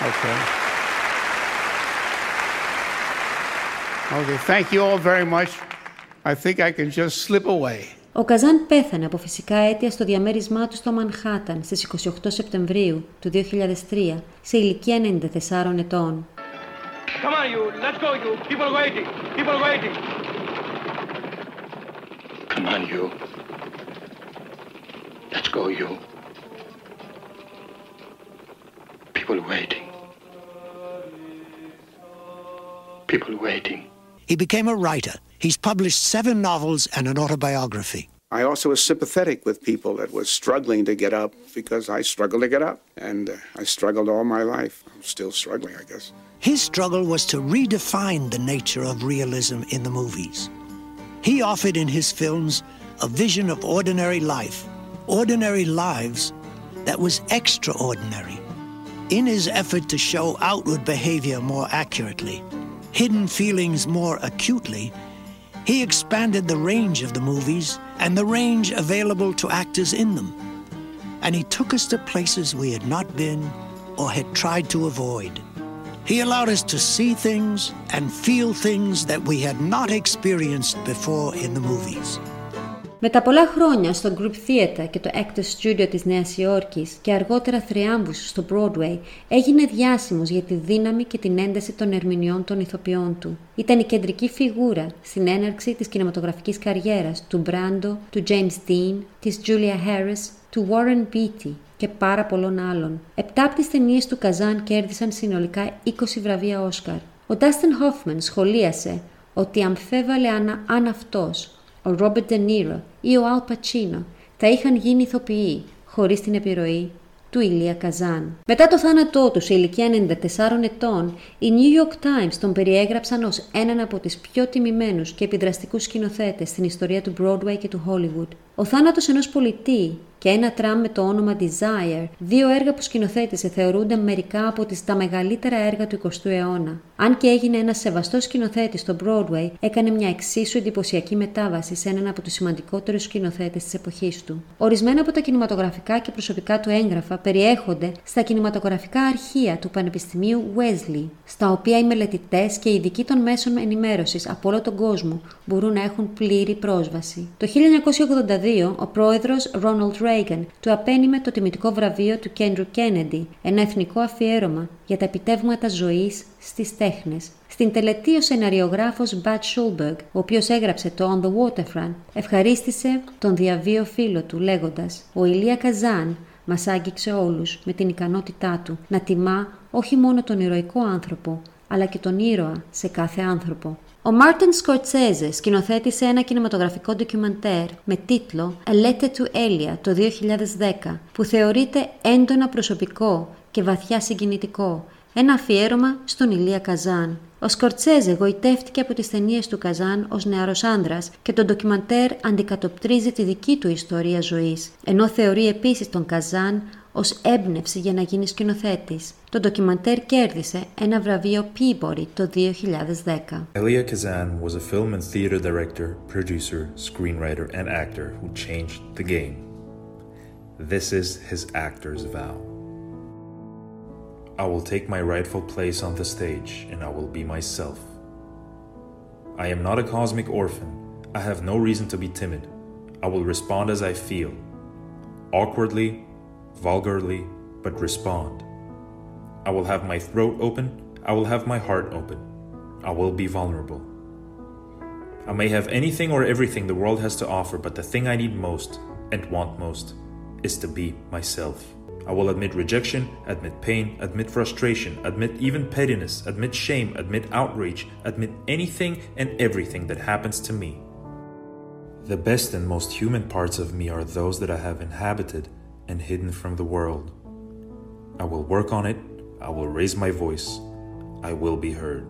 Okay. Okay, thank you all very much. I think I can just slip away. Ο Καζάν πέθανε από φυσικά αίτια στο διαμέρισμά του στο Μανχάταν στις 28 Σεπτεμβρίου του 2003 σε ηλικία 94 ετών. Come on, you. Let's go, you. People waiting. People waiting. Come on, you. Let's go, you. People waiting. People waiting. He became a writer. He's published seven novels and an autobiography. I also was sympathetic with people that were struggling to get up because I struggled to get up. And uh, I struggled all my life. I'm still struggling, I guess. His struggle was to redefine the nature of realism in the movies. He offered in his films a vision of ordinary life, ordinary lives that was extraordinary. In his effort to show outward behavior more accurately, hidden feelings more acutely, he expanded the range of the movies and the range available to actors in them. And he took us to places we had not been or had tried to avoid. He allowed us to see things and feel things that we had not experienced before in the movies. Μετά πολλά χρόνια στο Group Theatre και το Actors Studio της Νέας Υόρκης και αργότερα θριάμβους στο Broadway, έγινε διάσημος για τη δύναμη και την ένταση των ερμηνεών των ηθοποιών του. Ήταν η κεντρική φιγούρα στην έναρξη της κινηματογραφικής καριέρας του Μπράντο, του James Dean, της Julia Harris, του Warren Beatty και πάρα πολλών άλλων. Επτά από τις ταινίες του Καζάν κέρδισαν συνολικά 20 βραβεία Όσκαρ. Ο Dustin Hoffman σχολίασε ότι αμφέβαλε αν, αν αυτός ο Ρόμπερτ Ντενίρο ή ο Αλ Πατσίνο θα είχαν γίνει ηθοποιοί χωρίς την επιρροή του Ηλία Καζάν. Μετά το θάνατό τους σε ηλικία 94 ετών, οι New York Times τον περιέγραψαν ως έναν από τις πιο τιμημένους και επιδραστικούς σκηνοθέτες στην ιστορία του Broadway και του Hollywood. Ο θάνατος ενός πολιτή και ένα τραμ με το όνομα Desire, δύο έργα που σκηνοθέτησε θεωρούνται μερικά από τις τα μεγαλύτερα έργα του 20ου αιώνα. Αν και έγινε ένας σεβαστός σκηνοθέτης στο Broadway, έκανε μια εξίσου εντυπωσιακή μετάβαση σε έναν από τους σημαντικότερους σκηνοθέτες της εποχής του. Ορισμένα από τα κινηματογραφικά και προσωπικά του έγγραφα περιέχονται στα κινηματογραφικά αρχεία του Πανεπιστημίου Wesley, στα οποία οι μελετητές και οι ειδικοί των μέσων ενημέρωσης από όλο τον κόσμο μπορούν να έχουν πλήρη πρόσβαση. Το 1982, ο πρόεδρος Ronald Reagan του απένιμε το τιμητικό βραβείο του Κέντρου Kennedy, ένα εθνικό αφιέρωμα για τα επιτεύγματα ζωής στις τέχνες. Στην τελετή ο σεναριογράφος Bud Schulberg, ο οποίος έγραψε το On the Waterfront, ευχαρίστησε τον διαβίο φίλο του λέγοντας «Ο Ηλία Καζάν μας άγγιξε όλους με την ικανότητά του να τιμά όχι μόνο τον ηρωικό άνθρωπο, αλλά και τον ήρωα σε κάθε άνθρωπο. Ο Μάρτιν Σκορτσέζε σκηνοθέτησε ένα κινηματογραφικό ντοκιμαντέρ με τίτλο A Letter to Elia το 2010 που θεωρείται έντονα προσωπικό και βαθιά συγκινητικό, ένα αφιέρωμα στον Ηλία Καζάν. Ο Σκορτσέζε γοητεύτηκε από τις ταινίες του Καζάν ως νεαρός άνδρας και το ντοκιμαντέρ αντικατοπτρίζει τη δική του ιστορία ζωής, ενώ θεωρεί επίσης τον Καζάν ως έμπνευση για να γίνει σκηνοθέτης. Το ντοκιμαντέρ κέρδισε ένα βραβείο Peabody το 2010. Elia Kazan was a film and theater director, producer, screenwriter and actor who changed the game. This is his actor's vow. I will take my rightful place on the stage and I will be myself. I am not a cosmic orphan. I have no reason to be timid. I will respond as I feel. Awkwardly, vulgarly, but respond. I will have my throat open. I will have my heart open. I will be vulnerable. I may have anything or everything the world has to offer, but the thing I need most and want most is to be myself. I will admit rejection, admit pain, admit frustration, admit even pettiness, admit shame, admit outrage, admit anything and everything that happens to me. The best and most human parts of me are those that I have inhabited and hidden from the world. I will work on it, I will raise my voice, I will be heard.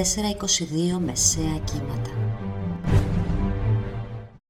Νέα Πανελλήνια Φωνή 1422 Μεσαία Κύματα